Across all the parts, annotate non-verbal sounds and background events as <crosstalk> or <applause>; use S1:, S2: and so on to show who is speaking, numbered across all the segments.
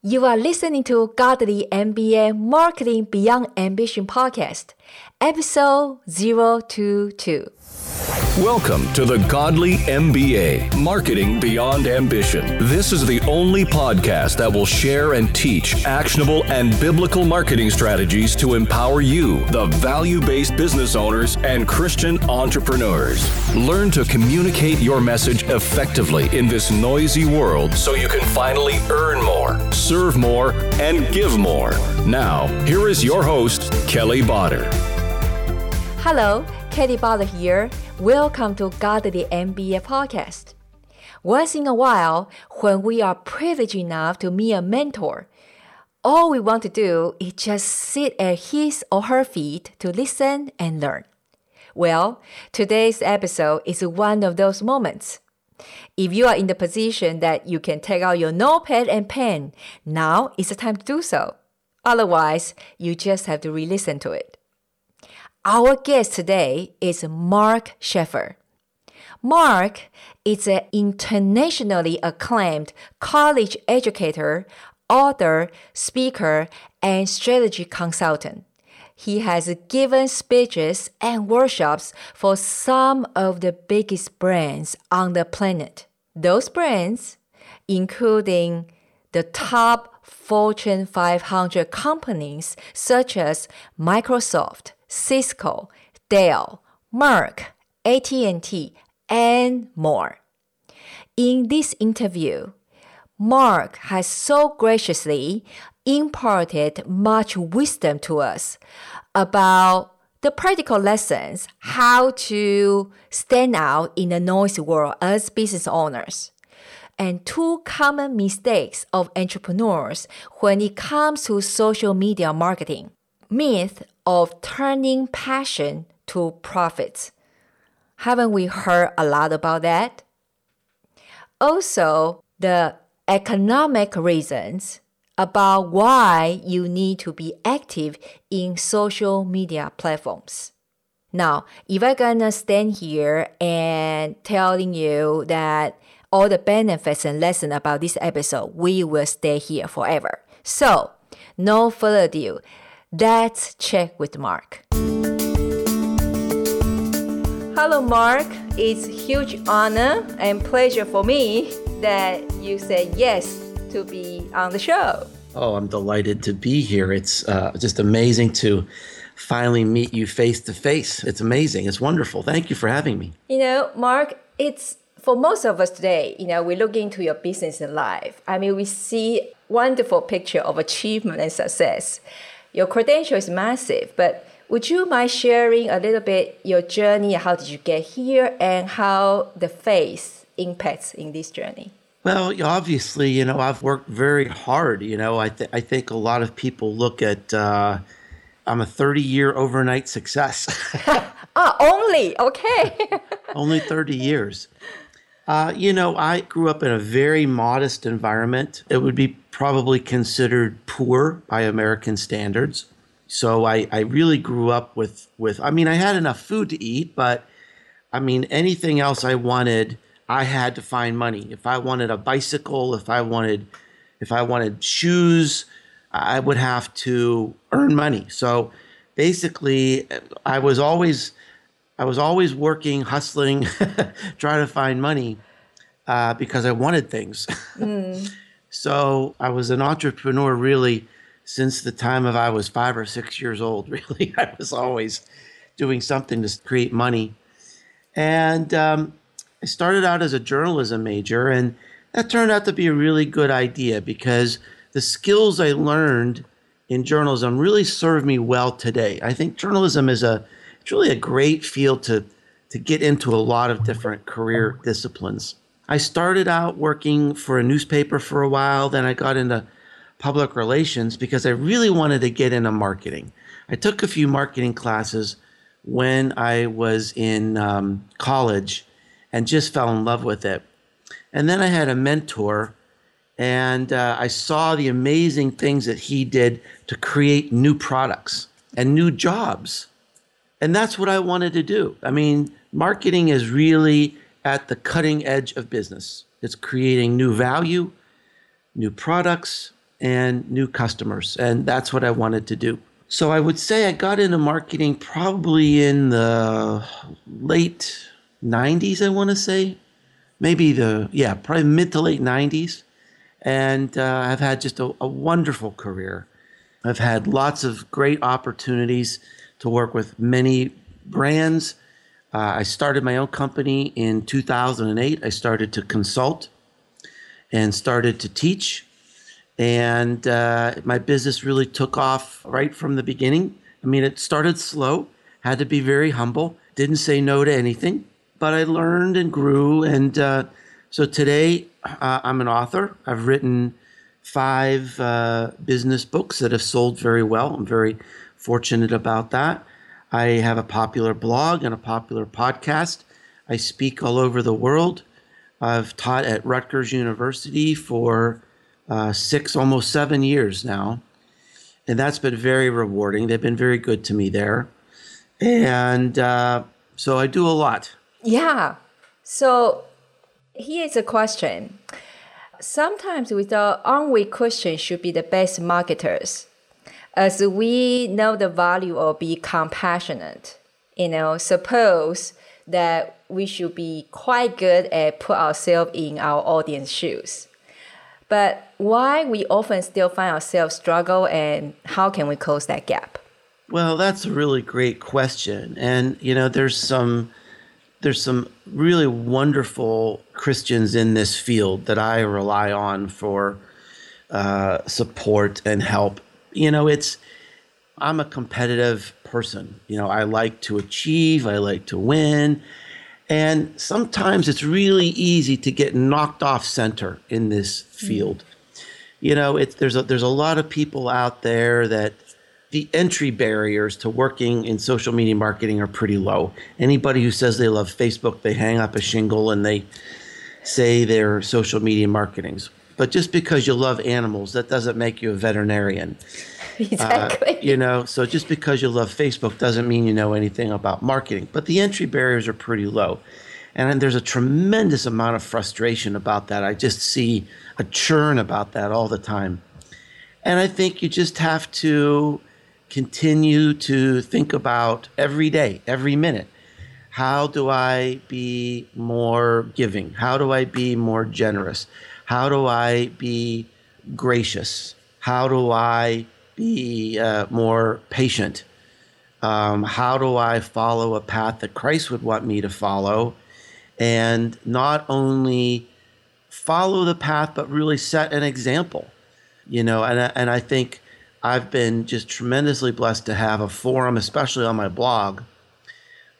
S1: You are listening to Godly MBA Marketing Beyond Ambition podcast, episode 022.
S2: Welcome to the Godly MBA Marketing Beyond Ambition. This is the only podcast that will share and teach actionable and biblical marketing strategies to empower you, the value based business owners and Christian entrepreneurs. Learn to communicate your message effectively in this noisy world so you can finally earn more, serve more, and give more. Now, here is your host, Kelly Botter.
S1: Hello, Katie Botter here. Welcome to Godly MBA podcast. Once in a while, when we are privileged enough to meet a mentor, all we want to do is just sit at his or her feet to listen and learn. Well, today's episode is one of those moments. If you are in the position that you can take out your notepad and pen, now is the time to do so. Otherwise, you just have to re listen to it. Our guest today is Mark Schaefer. Mark is an internationally acclaimed college educator, author, speaker, and strategy consultant. He has given speeches and workshops for some of the biggest brands on the planet. Those brands, including the top Fortune 500 companies such as Microsoft, Cisco, Dell, Merck, AT&T, and more. In this interview, Mark has so graciously imparted much wisdom to us about the practical lessons how to stand out in the noisy world as business owners and two common mistakes of entrepreneurs when it comes to social media marketing myth of turning passion to profits. Haven't we heard a lot about that? Also, the economic reasons about why you need to be active in social media platforms. Now, if I'm gonna stand here and telling you that all the benefits and lessons about this episode, we will stay here forever. So, no further ado, let's check with Mark. Hello, Mark. It's a huge honor and pleasure for me that you said yes to be on the show.
S3: Oh, I'm delighted to be here. It's uh, just amazing to finally meet you face to face. It's amazing. It's wonderful. Thank you for having me.
S1: You know, Mark, it's for most of us today, you know, we look into your business and life. I mean, we see wonderful picture of achievement and success. Your credential is massive, but would you mind sharing a little bit your journey? How did you get here and how the faith impacts in this journey?
S3: Well, obviously, you know, I've worked very hard. You know, I, th- I think a lot of people look at, uh, I'm a 30 year overnight success. <laughs>
S1: ah, only, okay. <laughs>
S3: only 30 years. Uh, you know, I grew up in a very modest environment. It would be probably considered poor by American standards. So I, I really grew up with, with, I mean, I had enough food to eat, but I mean, anything else I wanted, I had to find money. If I wanted a bicycle, if I wanted, if I wanted shoes, I would have to earn money. So basically, I was always, I was always working, hustling, <laughs> trying to find money uh, because I wanted things. Mm. <laughs> so I was an entrepreneur really since the time of I was five or six years old. <laughs> Really, I was always doing something to create money. And um, I started out as a journalism major, and that turned out to be a really good idea because the skills I learned in journalism really serve me well today. I think journalism is a it's really a great field to to get into a lot of different career disciplines. I started out working for a newspaper for a while, then I got into public relations because I really wanted to get into marketing. I took a few marketing classes when I was in um, college and just fell in love with it. And then I had a mentor, and uh, I saw the amazing things that he did to create new products and new jobs. And that's what I wanted to do. I mean, marketing is really at the cutting edge of business, it's creating new value, new products, and new customers. And that's what I wanted to do. So I would say I got into marketing probably in the late 90s, I want to say. Maybe the, yeah, probably mid to late 90s. And uh, I've had just a, a wonderful career. I've had lots of great opportunities to work with many brands. Uh, I started my own company in 2008. I started to consult and started to teach. And uh, my business really took off right from the beginning. I mean, it started slow, had to be very humble, didn't say no to anything, but I learned and grew. And uh, so today uh, I'm an author. I've written five uh, business books that have sold very well. I'm very fortunate about that. I have a popular blog and a popular podcast. I speak all over the world. I've taught at Rutgers University for uh, six, almost seven years now. And that's been very rewarding. They've been very good to me there. And uh, so I do a lot.
S1: Yeah. So here's a question. Sometimes we thought, we Christians should be the best marketers? As we know the value of be compassionate. You know, suppose that we should be quite good at put ourselves in our audience shoes. But why we often still find ourselves struggle and how can we close that gap?
S3: Well, that's a really great question. And you know, there's some there's some really wonderful Christians in this field that I rely on for uh, support and help. You know, it's I'm a competitive person. You know, I like to achieve, I like to win. And sometimes it's really easy to get knocked off center in this field. Mm. You know, it's there's a there's a lot of people out there that the entry barriers to working in social media marketing are pretty low. Anybody who says they love Facebook, they hang up a shingle and they say they're social media marketings. But just because you love animals, that doesn't make you a veterinarian. <laughs>
S1: Exactly.
S3: Uh, you know, so just because you love Facebook doesn't mean you know anything about marketing. But the entry barriers are pretty low. And there's a tremendous amount of frustration about that. I just see a churn about that all the time. And I think you just have to continue to think about every day, every minute. How do I be more giving? How do I be more generous? How do I be gracious? How do I be uh, more patient? Um, how do I follow a path that Christ would want me to follow? And not only follow the path, but really set an example. You know, and, and I think I've been just tremendously blessed to have a forum, especially on my blog,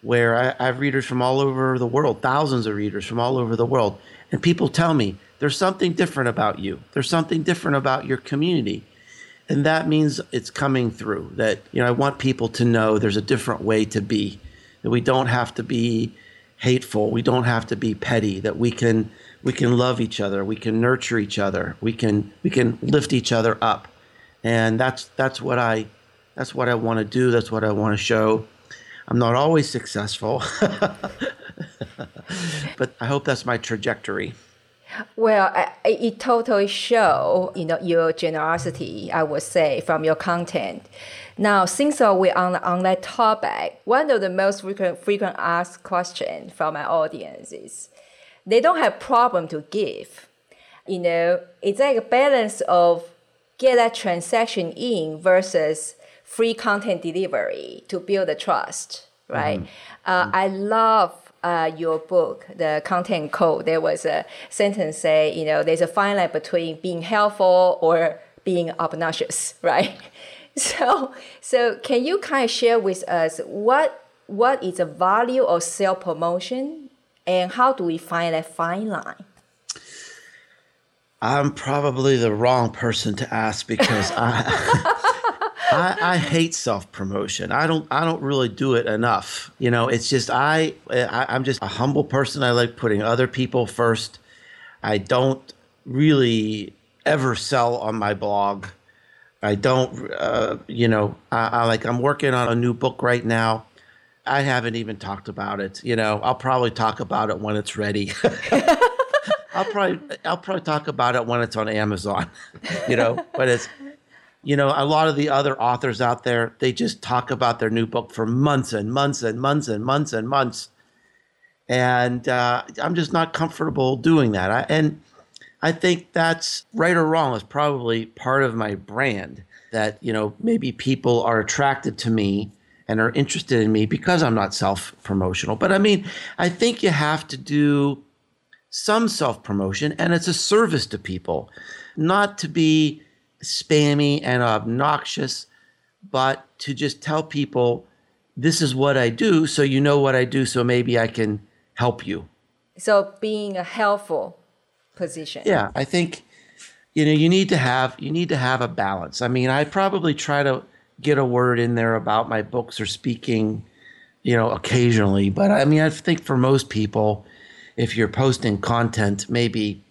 S3: where I, I have readers from all over the world, thousands of readers from all over the world. And people tell me, there's something different about you. There's something different about your community. And that means it's coming through that you know i want people to know there's a different way to be that we don't have to be hateful. We don't have to be petty that we can we can love each other. We can nurture each other. We can we can lift each other up. And that's that's what i that's what i want to do. That's what i want to show. I'm not always successful <laughs> but i hope that's my trajectory
S1: well, it totally show you know your generosity. I would say from your content. Now, since we're on on that topic, one of the most frequent frequent asked question from my audience is, they don't have problem to give. You know, it's like a balance of get that transaction in versus free content delivery to build the trust, right? Mm-hmm. Uh. I love uh, your book, the content code, there was a sentence say, you know, there's a fine line between being helpful or being obnoxious, <laughs> right? So, so can you kind of share with us what what is the value of self promotion, and how do we find that fine line?
S3: I'm probably the wrong person to ask because I <laughs> I, I, hate self promotion. I don't. I don't really do it enough. You know, it's just I, I. I'm just a humble person. I like putting other people first. I don't really ever sell on my blog. I don't. Uh, you know, I, I like. I'm working on a new book right now. I haven't even talked about it. You know, I'll probably talk about it when it's ready. <laughs> I'll probably I'll probably talk about it when it's on Amazon, <laughs> you know. But it's you know a lot of the other authors out there they just talk about their new book for months and months and months and months and months, and uh, I'm just not comfortable doing that. I, and I think that's right or wrong is probably part of my brand that you know maybe people are attracted to me and are interested in me because I'm not self promotional. But I mean, I think you have to do some self promotion and it's a service to people, not to be spammy and obnoxious, but to just tell people this is what I do so you know what I do so maybe I can help you.
S1: So being a helpful position.
S3: Yeah, I think you know you need to have you need to have a balance. I mean, I probably try to get a word in there about my books or speaking, you know, occasionally, but I mean, I think for most people if you're posting content, maybe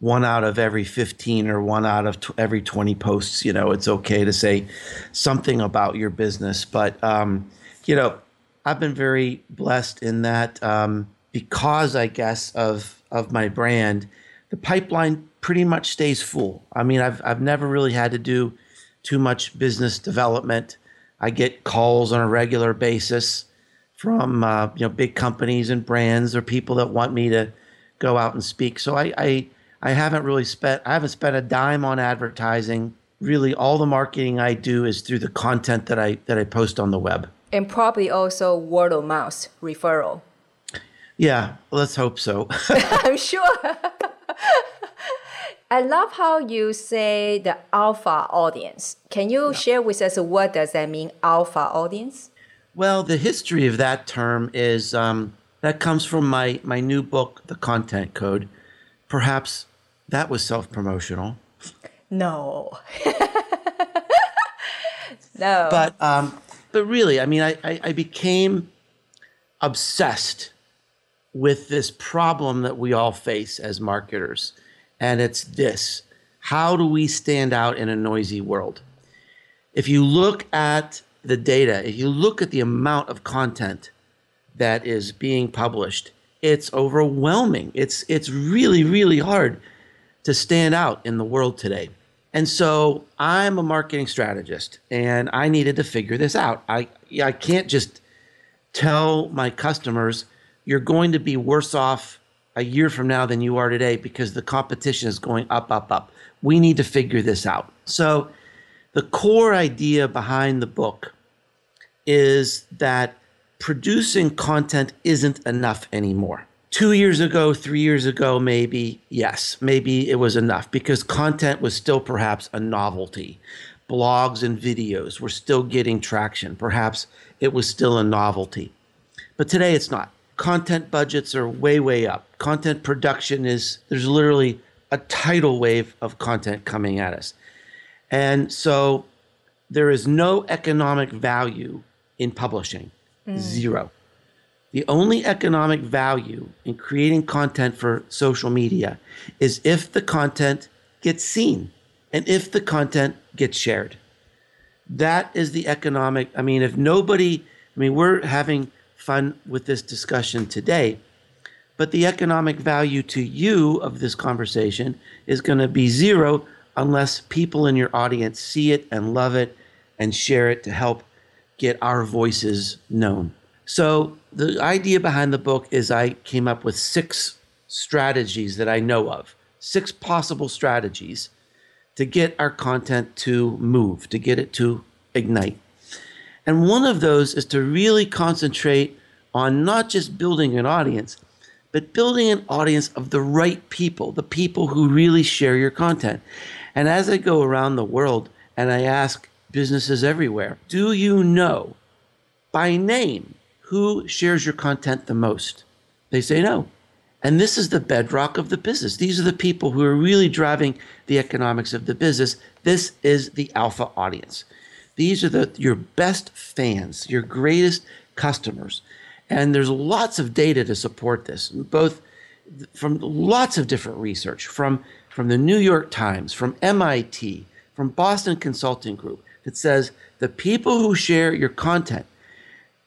S3: one out of every 15 or one out of t- every 20 posts, you know, it's okay to say something about your business. But, um, you know, I've been very blessed in that um, because I guess of, of my brand, the pipeline pretty much stays full. I mean, I've, I've never really had to do too much business development. I get calls on a regular basis from uh, you know big companies and brands or people that want me to go out and speak. So I, I I haven't really spent I haven't spent a dime on advertising. Really, all the marketing I do is through the content that I that I post on the web.
S1: And probably also word of mouth referral.
S3: Yeah, let's hope so. <laughs> <laughs>
S1: I'm sure. I love how you say the alpha audience. Can you yeah. share with us what does that mean, alpha audience?
S3: Well, the history of that term is um, that comes from my, my new book, The Content Code. Perhaps that was self promotional.
S1: No. <laughs> no.
S3: But um, but really, I mean, I, I, I became obsessed with this problem that we all face as marketers, and it's this: how do we stand out in a noisy world? If you look at the data, if you look at the amount of content that is being published, it's overwhelming. It's it's really really hard to stand out in the world today. And so I'm a marketing strategist and I needed to figure this out. I I can't just tell my customers you're going to be worse off a year from now than you are today because the competition is going up up up. We need to figure this out. So the core idea behind the book is that producing content isn't enough anymore. Two years ago, three years ago, maybe, yes, maybe it was enough because content was still perhaps a novelty. Blogs and videos were still getting traction. Perhaps it was still a novelty. But today it's not. Content budgets are way, way up. Content production is, there's literally a tidal wave of content coming at us. And so there is no economic value in publishing. Mm. Zero. The only economic value in creating content for social media is if the content gets seen and if the content gets shared. That is the economic. I mean, if nobody, I mean, we're having fun with this discussion today, but the economic value to you of this conversation is going to be zero unless people in your audience see it and love it and share it to help get our voices known. So, the idea behind the book is I came up with six strategies that I know of, six possible strategies to get our content to move, to get it to ignite. And one of those is to really concentrate on not just building an audience, but building an audience of the right people, the people who really share your content. And as I go around the world and I ask businesses everywhere. Do you know by name who shares your content the most? They say no. And this is the bedrock of the business. These are the people who are really driving the economics of the business. This is the alpha audience. These are the your best fans, your greatest customers. And there's lots of data to support this, both from lots of different research, from, from the New York Times, from MIT, from Boston Consulting Group, that says the people who share your content,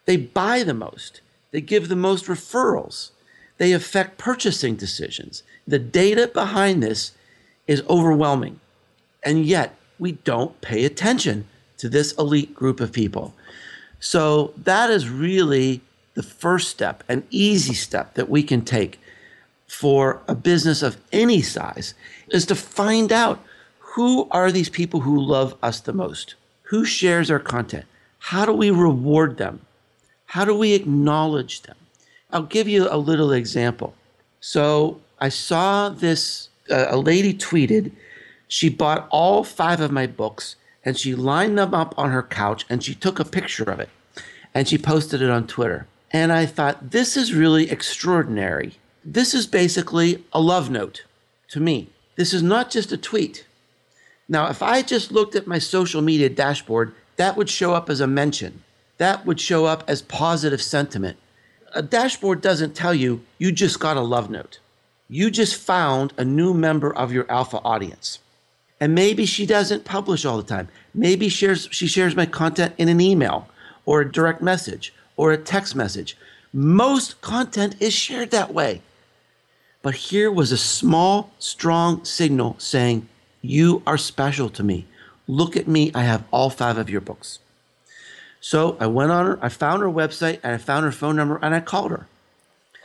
S3: they buy the most, they give the most referrals, They affect purchasing decisions. The data behind this is overwhelming. And yet, we don't pay attention to this elite group of people. So, that is really the first step, an easy step that we can take for a business of any size is to find out who are these people who love us the most? Who shares our content? How do we reward them? How do we acknowledge them? I'll give you a little example. So I saw this, uh, a lady tweeted, she bought all five of my books and she lined them up on her couch and she took a picture of it and she posted it on Twitter. And I thought, this is really extraordinary. This is basically a love note to me. This is not just a tweet. Now, if I just looked at my social media dashboard, that would show up as a mention. That would show up as positive sentiment. A dashboard doesn't tell you you just got a love note. You just found a new member of your alpha audience. And maybe she doesn't publish all the time. Maybe shares, she shares my content in an email or a direct message or a text message. Most content is shared that way. But here was a small, strong signal saying, You are special to me. Look at me. I have all five of your books. So I went on her, I found her website, and I found her phone number, and I called her.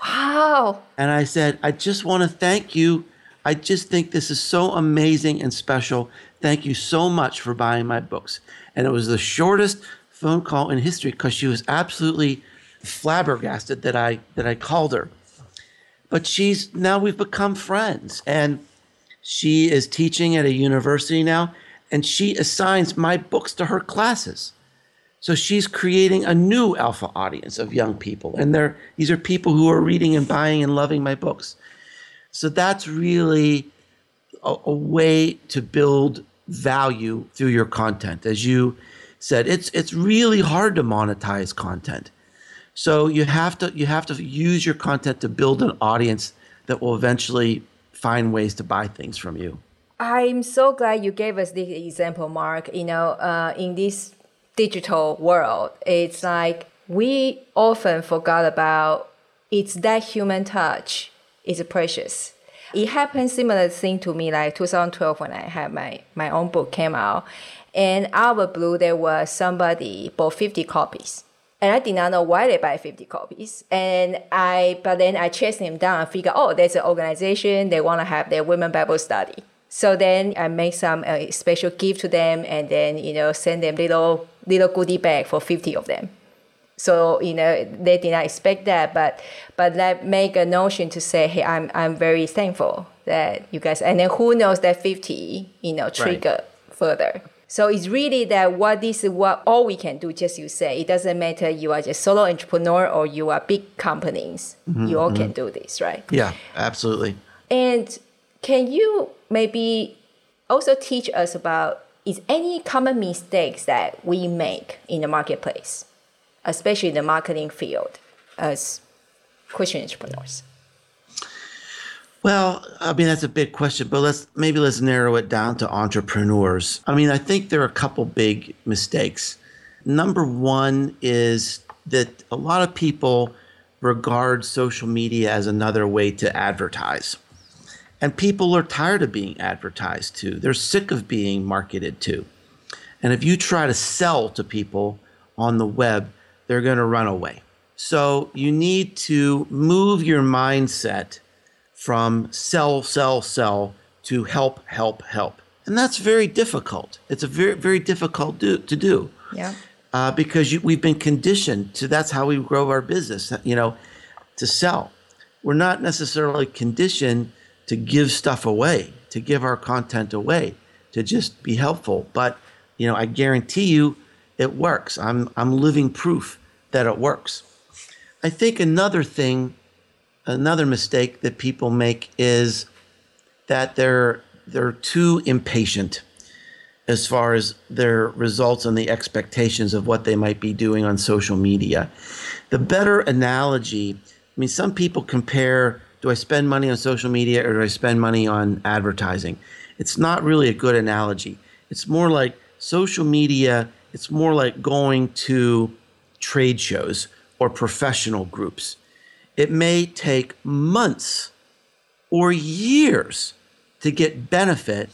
S1: Wow.
S3: And I said, I just want to thank you. I just think this is so amazing and special. Thank you so much for buying my books. And it was the shortest phone call in history because she was absolutely flabbergasted that I that I called her. But she's now we've become friends and she is teaching at a university now and she assigns my books to her classes. So she's creating a new alpha audience of young people. And they're, these are people who are reading and buying and loving my books. So that's really a, a way to build value through your content. As you said, it's, it's really hard to monetize content. So you have to you have to use your content to build an audience that will eventually find ways to buy things from you.
S1: I'm so glad you gave us this example, Mark. You know, uh, in this digital world, it's like we often forgot about it's that human touch is precious. It happened similar thing to me like 2012 when I had my, my own book came out. And out of blue, there was somebody bought 50 copies and I did not know why they buy 50 copies. And I, but then I chased them down and figured, oh, there's an organization, they want to have their women Bible study. So then I make some uh, special gift to them and then, you know, send them little, little goodie bag for 50 of them. So, you know, they did not expect that, but, but that make a notion to say, hey, I'm, I'm very thankful that you guys, and then who knows that 50, you know, trigger right. further. So it's really that what this is what all we can do, just you say. It doesn't matter you are just solo entrepreneur or you are big companies. Mm-hmm, you all mm-hmm. can do this, right?
S3: Yeah, absolutely.
S1: And can you maybe also teach us about is any common mistakes that we make in the marketplace, especially in the marketing field as Christian entrepreneurs?
S3: Well, I mean that's a big question, but let's maybe let's narrow it down to entrepreneurs. I mean, I think there are a couple big mistakes. Number one is that a lot of people regard social media as another way to advertise. And people are tired of being advertised to. They're sick of being marketed to. And if you try to sell to people on the web, they're going to run away. So you need to move your mindset from sell, sell, sell to help, help, help. And that's very difficult. It's a very, very difficult do, to do.
S1: Yeah.
S3: Uh, because you, we've been conditioned to that's how we grow our business, you know, to sell. We're not necessarily conditioned to give stuff away, to give our content away, to just be helpful. But, you know, I guarantee you it works. I'm, I'm living proof that it works. I think another thing another mistake that people make is that they're they're too impatient as far as their results and the expectations of what they might be doing on social media. The better analogy, I mean, some people compare do I spend money on social media or do I spend money on advertising? It's not really a good analogy. It's more like social media, it's more like going to trade shows or professional groups it may take months or years to get benefit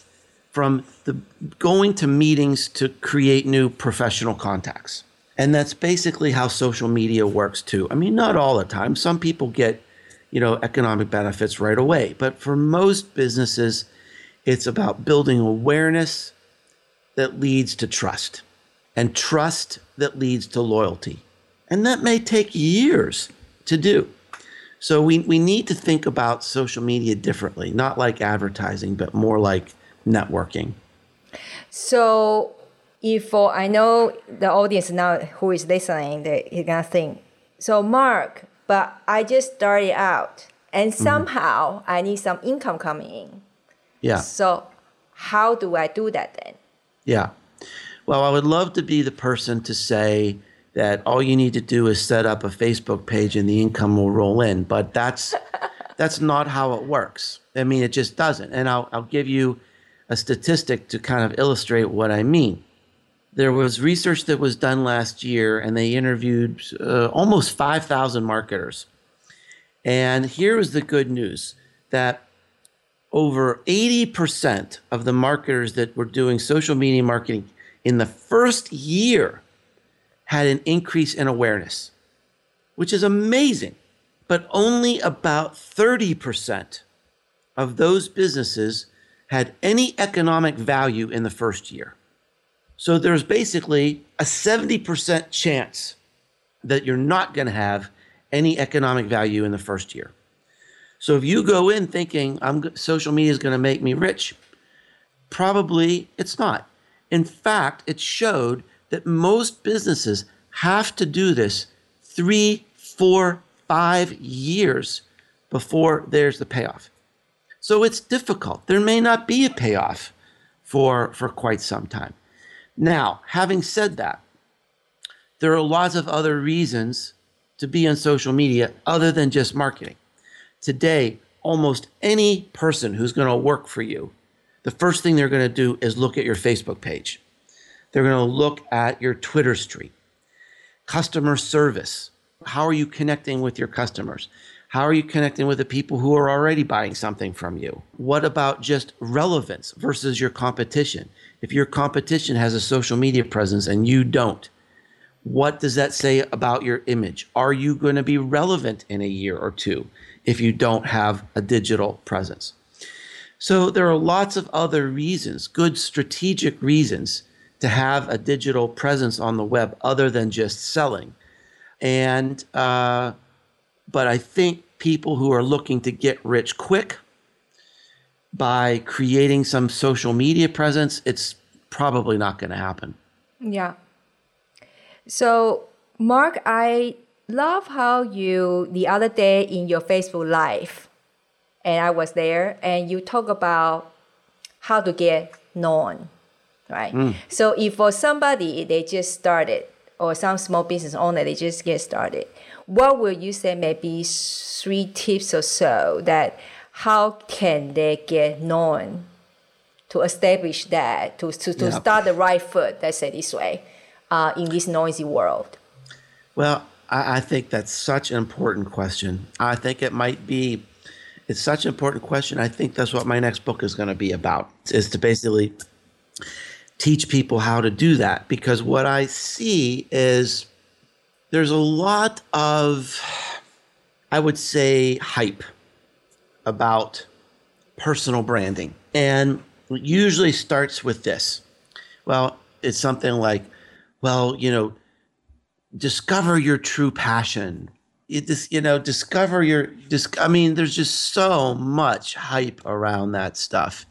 S3: from the going to meetings to create new professional contacts. And that's basically how social media works too. I mean, not all the time. Some people get, you know, economic benefits right away, but for most businesses, it's about building awareness that leads to trust and trust that leads to loyalty. And that may take years to do. So we, we need to think about social media differently, not like advertising, but more like networking.
S1: So if uh, I know the audience now who is listening, they are gonna think, so Mark, but I just started out and mm-hmm. somehow mm-hmm. I need some income coming in.
S3: Yeah.
S1: So how do I do that then?
S3: Yeah. Well, I would love to be the person to say, that all you need to do is set up a Facebook page and the income will roll in. But that's <laughs> that's not how it works. I mean, it just doesn't. And I'll I'll give you a statistic to kind of illustrate what I mean. There was research that was done last year, and they interviewed uh, almost 5,000 marketers. And here is the good news that over 80% of the marketers that were doing social media marketing in the first year had an increase in awareness, which is amazing. But only about 30% of those businesses had any economic value in the first year. So there's basically a 70% chance that you're not going to have any economic value in the first year. So if you go in thinking I'm social media is going to make me rich, probably it's not. In fact, it showed that most businesses have to do this three, four, five years before there's the payoff. So it's difficult. There may not be a payoff for, for quite some time. Now, having said that, there are lots of other reasons to be on social media other than just marketing. Today, almost any person who's going to work for you, the first thing they're going to do is look at your Facebook page. They're going to look at your Twitter stream, customer service. How are you connecting with your customers? How are you connecting with the people who are already buying something from you? What about just relevance versus your competition? If your competition has a social media presence and you don't, what does that say about your image? Are you going to be relevant in a year or two if you don't have a digital presence? So there are lots of other reasons, good strategic reasons to have a digital presence on the web other than just selling. And, uh, but I think people who are looking to get rich quick by creating some social media presence, it's probably not going to happen.
S1: Yeah. So, Mark, I love how you, the other day in your Facebook Live, and I was there, and you talk about how to get known right? Mm. So if for somebody they just started or some small business owner they just get started, what will you say maybe three tips or so that how can they get known to establish that to to, to yep. start the right foot? Let's say this way, uh, in this noisy world.
S3: Well, I, I think that's such an important question. I think it might be it's such an important question. I think that's what my next book is going to be about. Is to basically teach people how to do that because what I see is there's a lot of, I would say, hype about personal branding. And it usually starts with this. Well, it's something like, well, you know, discover your true passion. You just, you know, discover your, just, I mean, there's just so much hype around that stuff.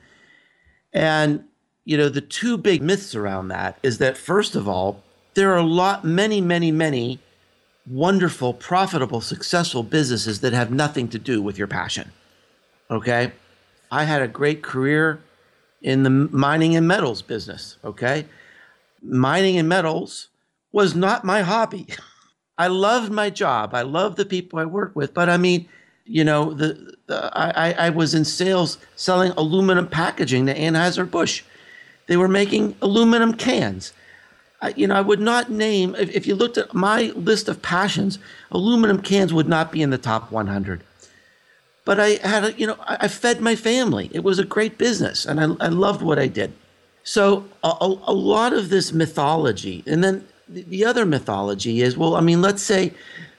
S3: And you know, the two big myths around that is that, first of all, there are a lot, many, many, many wonderful, profitable, successful businesses that have nothing to do with your passion. Okay. I had a great career in the mining and metals business. Okay. Mining and metals was not my hobby. <laughs> I loved my job. I loved the people I worked with. But I mean, you know, the, the I, I was in sales selling aluminum packaging to Anheuser-Busch. They were making aluminum cans. I, you know, I would not name, if, if you looked at my list of passions, aluminum cans would not be in the top 100. But I had, a, you know, I, I fed my family. It was a great business and I, I loved what I did. So a, a, lot of this mythology, and then the, the other mythology is, well, I mean, let's say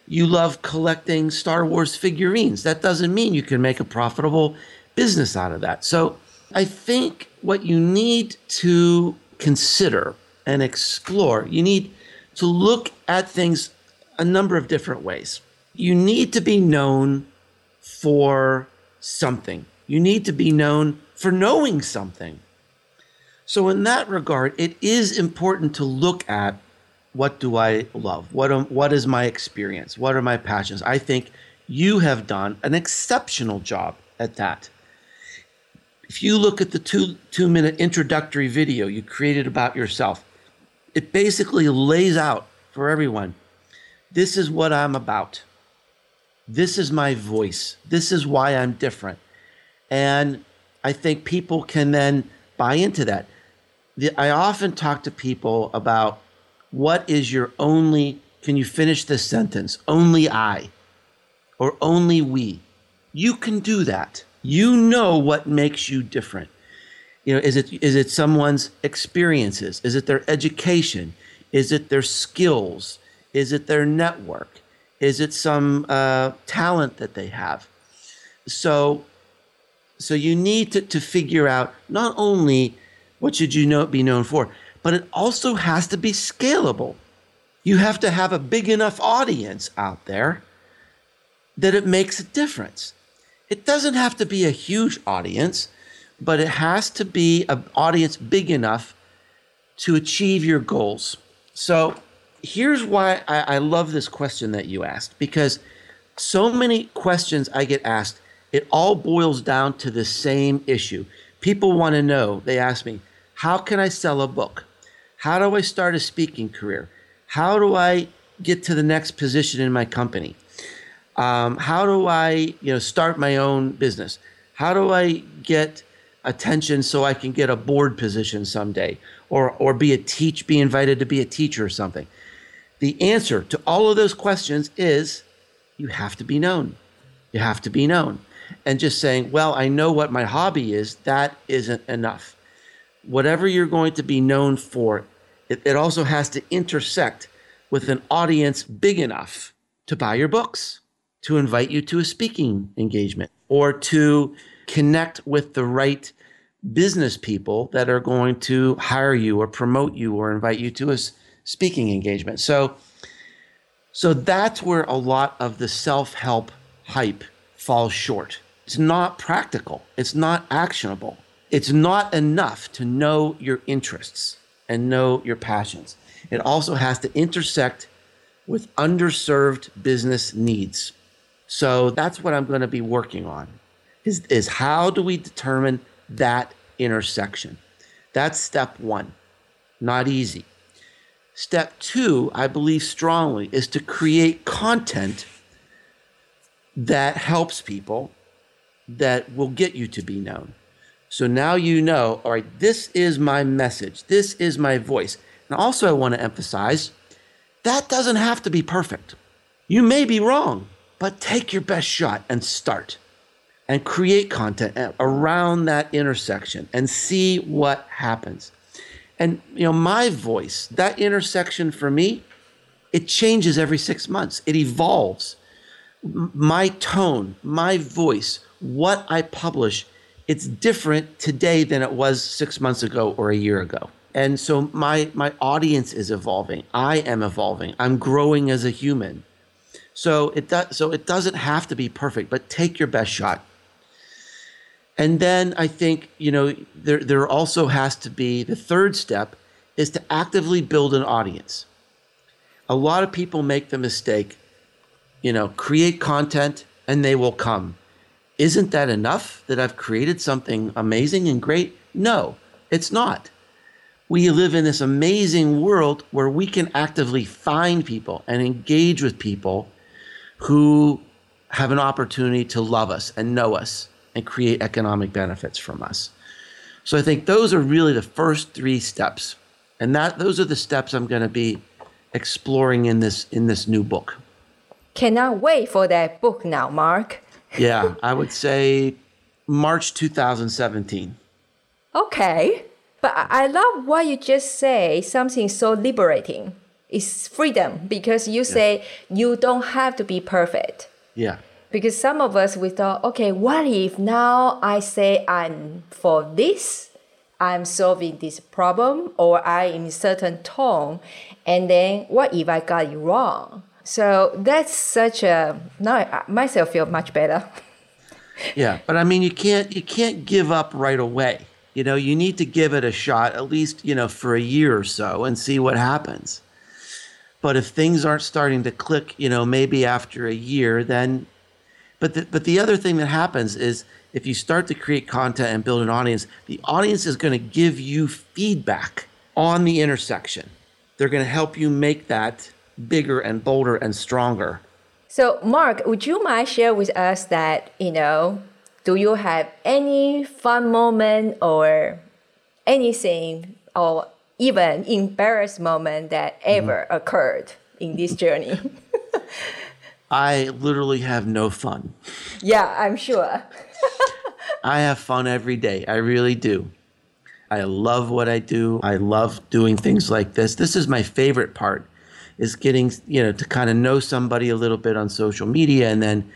S3: you love collecting Star Wars figurines. That doesn't mean you can make a profitable business out of that. So I think what you need to consider and explore, you need to look at things a number of different ways. You need to be known for something, you need to be known for knowing something. So, in that regard, it is important to look at what do I love? What, am, what is my experience? What are my passions? I think you have done an exceptional job at that. If you look at the two, two minute introductory video you created about yourself, it basically lays out for everyone this is what I'm about. This is my voice. This is why I'm different. And I think people can then buy into that. I often talk to people about what is your only, can you finish this sentence? Only I or only we. You can do that. You know what makes you different. You know, is it is it someone's experiences? Is it their education? Is it their skills? Is it their network? Is it some uh, talent that they have? So, so you need to, to figure out not only what should you know be known for, but it also has to be scalable. You have to have a big enough audience out there that it makes a difference. It doesn't have to be a huge audience, but it has to be an audience big enough to achieve your goals. So here's why I, I, love this question that you asked because so many questions I get asked, it all boils down to the same issue. People want to know, they ask me, how can I sell a book? How do I start a speaking career? How do I get to the next position in my company? Um, how do I, you know, start my own business? How do I get attention so I can get a board position someday, or or be a teach, be invited to be a teacher or something? The answer to all of those questions is you have to be known. You have to be known. And just saying, well, I know what my hobby is, that isn't enough whatever you're going to be known for, it, it also has to intersect with an audience big enough to buy your books, to invite you to a speaking engagement, or to connect with the right business people that are going to hire you or promote you or invite you to a speaking engagement. So, so that's where a lot of the self-help hype falls short. It's not practical. It's not actionable it's not enough to know your interests and know your passions. It also has to intersect with underserved business needs. So that's what I'm going to be working on is, is how do we determine that intersection? That's step one. Not easy. Step two, I believe strongly, is to create content that helps people that will get you to be known. So now you know, all right, this is my message, this is my voice. And also, I want to emphasize that doesn't have to be perfect. You may be wrong, but take your best shot and start and create content around that intersection and see what happens. And you know, my voice, that intersection for me, it changes every 6 months. It evolves. My tone, my voice, what I publish it's different today than it was six months ago or a year ago. And so my my audience is evolving. I am evolving. I'm growing as a human. So it does so it doesn't have to be perfect, but take your best shot. And then I think, you know, there there also has to be the third step is to actively build an audience. A lot of people make the mistake, you know, create content and they will come isn't that enough that I've created something amazing and great? No, it's not. We live in this amazing world where we can actively find people and engage with people who have an opportunity to love us and know us and create economic benefits from us. So I think those are really the first three steps And that those are the steps I'm going to be exploring in this in this new book.
S1: Cannot wait for that book now, Mark. <laughs>
S3: Yeah, I would say March 2017.
S1: Okay. But I love what you just say, something so liberating. It's freedom because you say you don't have to be perfect.
S3: Yeah.
S1: Because some of us we thought, okay, what if now I say I'm for this, I'm solving this problem, or I am in a certain tone, and then what if I got it wrong? So that's such a now I myself feel much better. <laughs>
S3: Yeah, but I mean you can't you can't give up right away. You know, you need to give it a shot at least, you know, for a year or so and see what happens. But if things aren't starting to click, you know, maybe after a year, then but the, but the other thing that happens is if you start to create content and build an audience, the audience is going to give you feedback on the intersection. They're going to help you make that bigger and bolder and stronger.
S1: So Mark, would you mind share with us that, you know, do you have any fun moment or anything or even embarrassed moment that ever mm. occurred in this journey? <laughs>
S3: I literally have no fun.
S1: yeah, I'm sure. <laughs>
S3: I have fun every day. I really do. I love what I do. I love doing things like this. This is my favorite part is getting, you know, to kind of know somebody a little bit on social media and then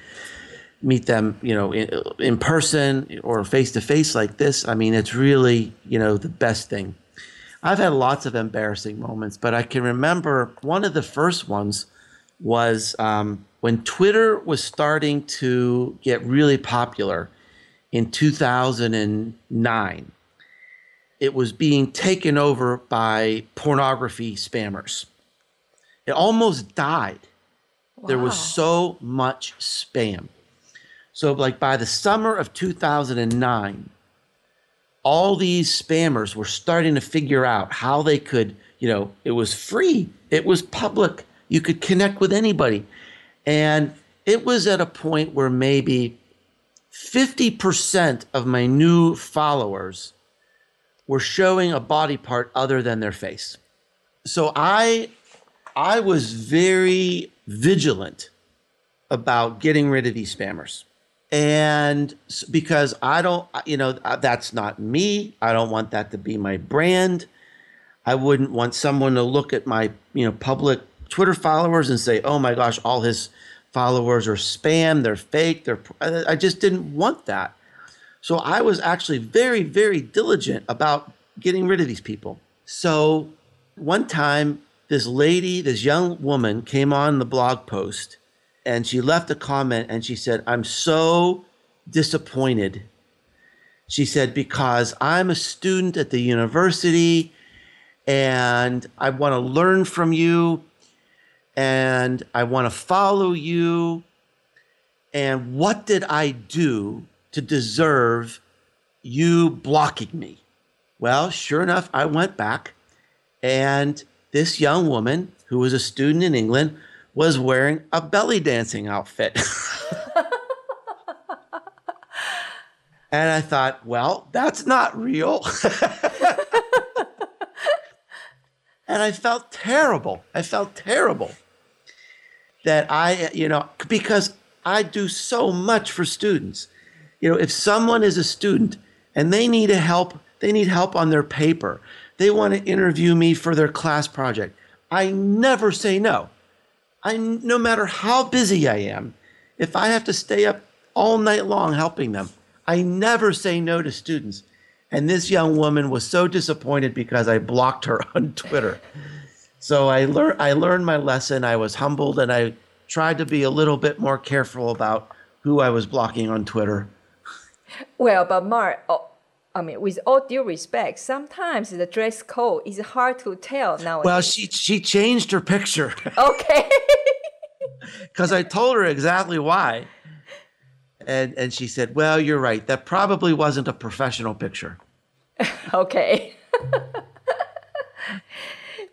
S3: meet them, you know, in, in person or face to face like this. I mean, it's really, you know, the best thing. I've had lots of embarrassing moments, but I can remember one of the first ones was um, when Twitter was starting to get really popular in 2009. It was being taken over by pornography spammers. It almost died. There was so much spam. So, like by the summer of 2009, all these spammers were starting to figure out how they could, you know, it was free, it was public, you could connect with anybody. And it was at a point where maybe 50% of my new followers were showing a body part other than their face. So I I was very vigilant about getting rid of these spammers. And because I don't, you know, uh, that's not me. I don't want that to be my brand. I wouldn't want someone to look at my, you know, public Twitter followers and say, "Oh my gosh, all his followers are spam. They're fake. They're." I just didn't want that. So I was actually very, very diligent about getting rid of these people. So one time, this lady, this young woman came on the blog post and she left a comment and she said, I'm so disappointed. She said, because I'm a student at the university and I want to learn from you and I want to follow you. And what did I do to deserve you blocking me? Well, sure enough, I went back and this young woman who was a student in England was wearing a belly dancing outfit. <laughs> and I thought, well, that's not real. <laughs> and I felt terrible. I felt terrible that I, you know, because I do so much for students. You know, if someone is a student and they need a help, they need help on their paper, they want to interview me for their class project, I never say no. I, no matter how busy I am, if I have to stay up all night long helping them, I never say no to students. And this young woman was so disappointed because I blocked her <laughs> on Twitter. So I learned I learned my lesson. I was humbled and I tried to be a little bit more careful about who I was blocking on Twitter.
S1: Well, but Mark, oh, I mean, with all due respect, sometimes the dress code is hard to tell nowadays.
S3: Well, she she changed her picture
S1: okay. <laughs>
S3: because I told her exactly why. And and she said, "Well, you're right. That probably wasn't a professional picture." <laughs>
S1: okay. <laughs>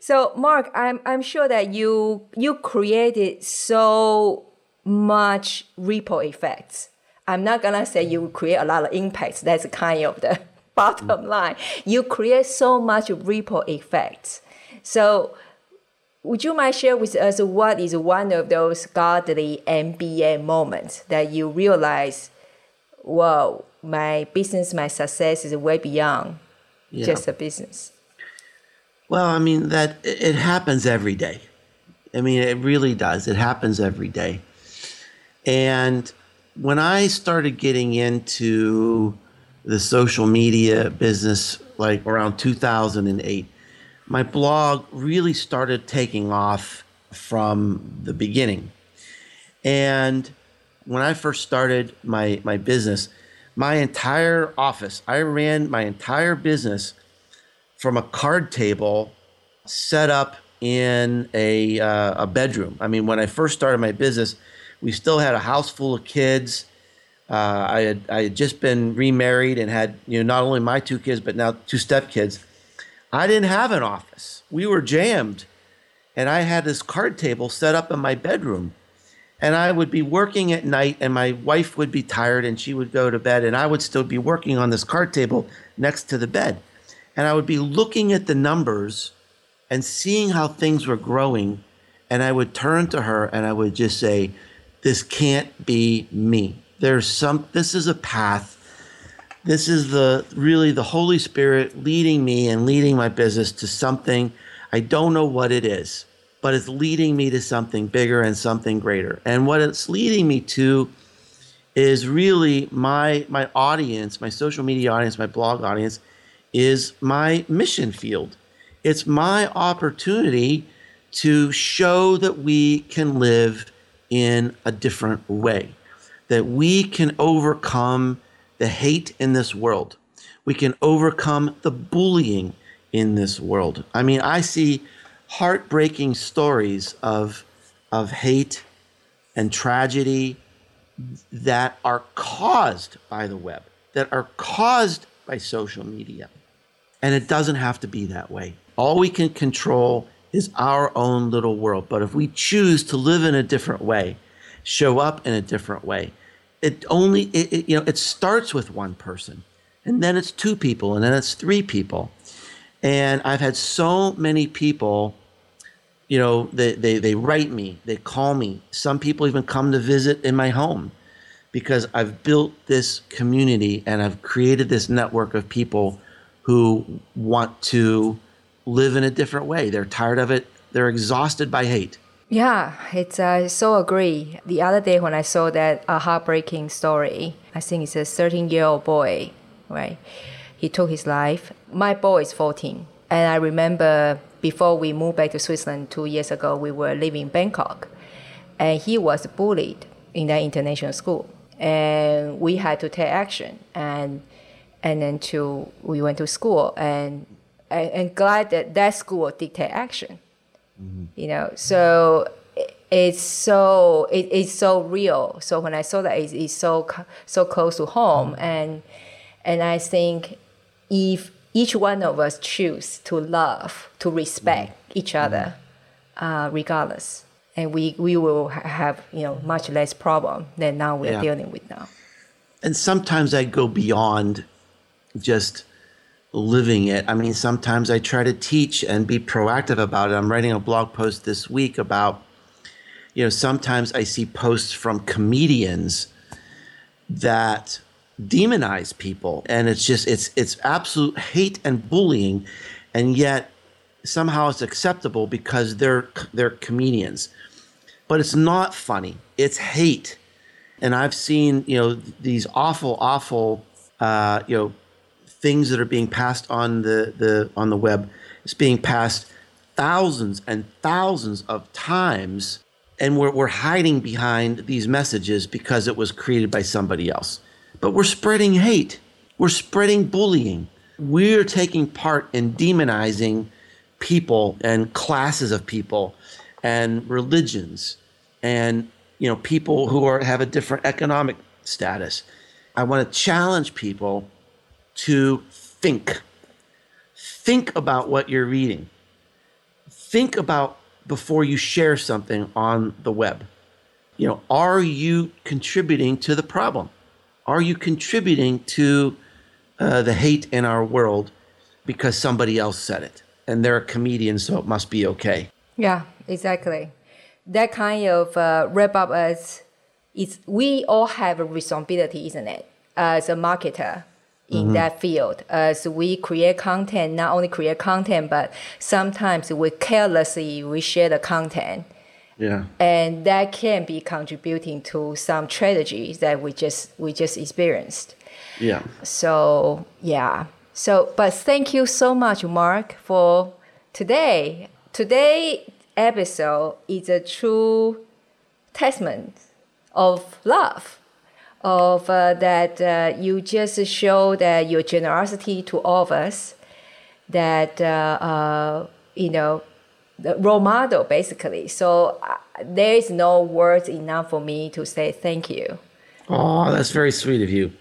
S1: so, Mark, I'm I'm sure that you you created so much ripple effects. I'm not gonna say you create a lot of impacts. That's kind of the <laughs> bottom line. You create so much ripple effects. So, would you mind share with us what is one of those godly MBA moments that you realize, whoa, my business, my success is way beyond yeah. just a business?
S3: Well, I mean that it happens every day. I mean, it really does. It happens every day. And when I started getting into the social media business, like around 2008, my blog really started taking off from the beginning. And when I first started my, my business, my entire office, I ran my entire business from a card table set up in a, uh, a bedroom. I mean, when I first started my business, we still had a house full of kids. Uh, I had I had just been remarried and had you know not only my two kids but now two stepkids. I didn't have an office. We were jammed, and I had this card table set up in my bedroom. And I would be working at night, and my wife would be tired, and she would go to bed, and I would still be working on this card table next to the bed. And I would be looking at the numbers and seeing how things were growing. And I would turn to her and I would just say, This can't be me. There's some, this is a path. This is the really the Holy Spirit leading me and leading my business to something. I don't know what it is, but it's leading me to something bigger and something greater. And what it's leading me to is really my my audience, my social media audience, my blog audience is my mission field. It's my opportunity to show that we can live in a different way, that we can overcome the hate in this world. We can overcome the bullying in this world. I mean, I see heartbreaking stories of, of hate and tragedy that are caused by the web, that are caused by social media. And it doesn't have to be that way. All we can control is our own little world. But if we choose to live in a different way, show up in a different way, it only it, it, you know it starts with one person, and then it's two people, and then it's three people. And I've had so many people, you know, they, they, they write me, they call me. Some people even come to visit in my home because I've built this community and I've created this network of people who want to live in a different way. They're tired of it. They're exhausted by hate.
S1: Yeah, it's uh, so agree. The other day when I saw that a heartbreaking story, I think it's a 13 year old boy, right? He took his life. My boy is 14. And I remember before we moved back to Switzerland two years ago, we were living in Bangkok. And he was bullied in that international school. And we had to take action. And and then to we went to school and and, and glad that that school did take action. Mm-hmm. You know, so it's so it, it's so real. So when I saw that, it's, it's so so close to home, mm-hmm. and and I think if each one of us choose to love, to respect mm-hmm. each other, mm-hmm. uh, regardless, and we we will have you know much less problem than now we're yeah. dealing with now.
S3: And sometimes I go beyond just living it. I mean, sometimes I try to teach and be proactive about it. I'm writing a blog post this week about, you know, sometimes I see posts from comedians that demonize people. And it's just it's it's absolute hate and bullying. And yet somehow it's acceptable because they're they're comedians. But it's not funny. It's hate. And i've seen you know these awful awful uh, you know things that are being passed on the, the on the web. Is being passed thousands and thousands of times and we're, we're hiding behind these messages because it was created by somebody else. But we're spreading hate. We're spreading bullying. We're taking part in demonizing people and classes of people and religions and you know people who are have a different economic status. I want to challenge people to think. Think about what you're reading. Think about before you share something on the web. You know, are you contributing to the problem? Are you contributing to uh, the hate in our world because somebody else said it. And they're a comedian, so it must be okay.
S1: Yeah, exactly. That kind of uh, wrap up as it's we all have a responsibility, isn't it? As a marketer in mm-hmm. that field, as we create content, not only create content, but sometimes we carelessly we share the content.
S3: Yeah.
S1: And that can be contributing to some tragedies that we just we just experienced.
S3: Yeah.
S1: So yeah. So but thank you so much, Mark, for today. Today episode is a true testament of love, of uh, that uh, you just show that your generosity to all of us, that uh, you know, the role model basically. So uh, there is no words enough for me to say thank you.
S3: Oh, that's very sweet of you.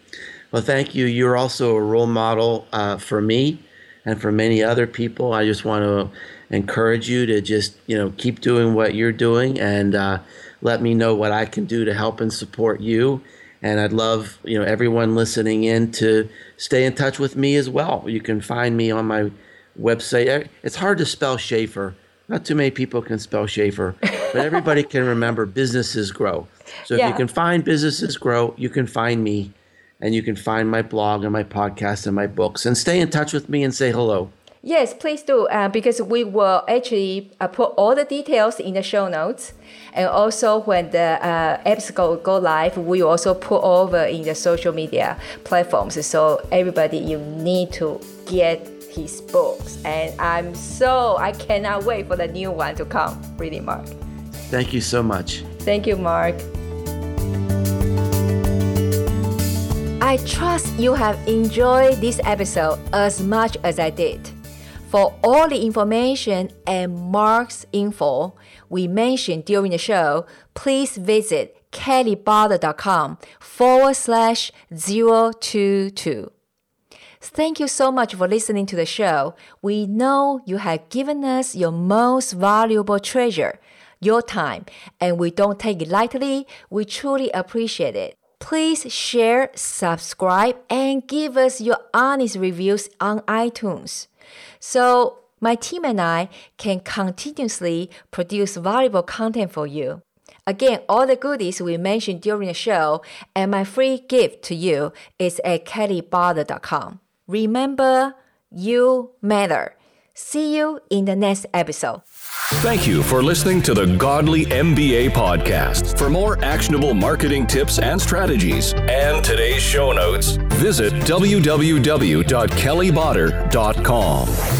S3: Well, thank you. You're also a role model uh, for me and for many other people. I just want to encourage you to just you know keep doing what you're doing and uh, let me know what I can do to help and support you. And I'd love you know everyone listening in to stay in touch with me as well. You can find me on my website. It's hard to spell Schaefer. Not too many people can spell Schaefer, but everybody can remember businesses grow. So if yeah. you can find businesses grow, you can find me and you can find my blog and my podcast and my books and stay in touch with me and say hello.
S1: Yes, please do, uh, because we will actually uh, put all the details in the show notes. And also, when the uh, episode go live, we also put over in the social media platforms. So everybody, you need to get his books. And I'm so, I cannot wait for the new one to come, really, Mark.
S3: Thank you so much.
S1: Thank you, Mark. I trust you have enjoyed this episode as much as I did. For all the information and Mark's info we mentioned during the show, please visit kellybarter.com forward slash 022. Thank you so much for listening to the show. We know you have given us your most valuable treasure, your time, and we don't take it lightly. We truly appreciate it. Please share, subscribe, and give us your honest reviews on iTunes. So my team and I can continuously produce valuable content for you. Again, all the goodies we mentioned during the show and my free gift to you is at kellybarter.com. Remember, you matter. See you in the next episode.
S2: Thank you for listening to the Godly MBA podcast. For more actionable marketing tips and strategies and today's show notes, visit www.kellybarter.com.